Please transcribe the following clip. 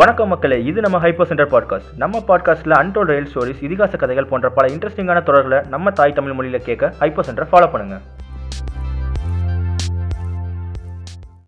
வணக்கம் மக்களே இது நம்ம ஹைப்போ சென்டர் பாட்காஸ்ட் நம்ம பாட்காஸ்ட்டில் அன்டோல் ரயில் ஸ்டோரிஸ் இதிகாச கதைகள் போன்ற பல இன்ட்ரெஸ்டிங்கான தொடர்களை நம்ம தாய் தமிழ் மொழியில் கேட்க ஹைப்போ சென்டர் ஃபாலோ பண்ணுங்கள்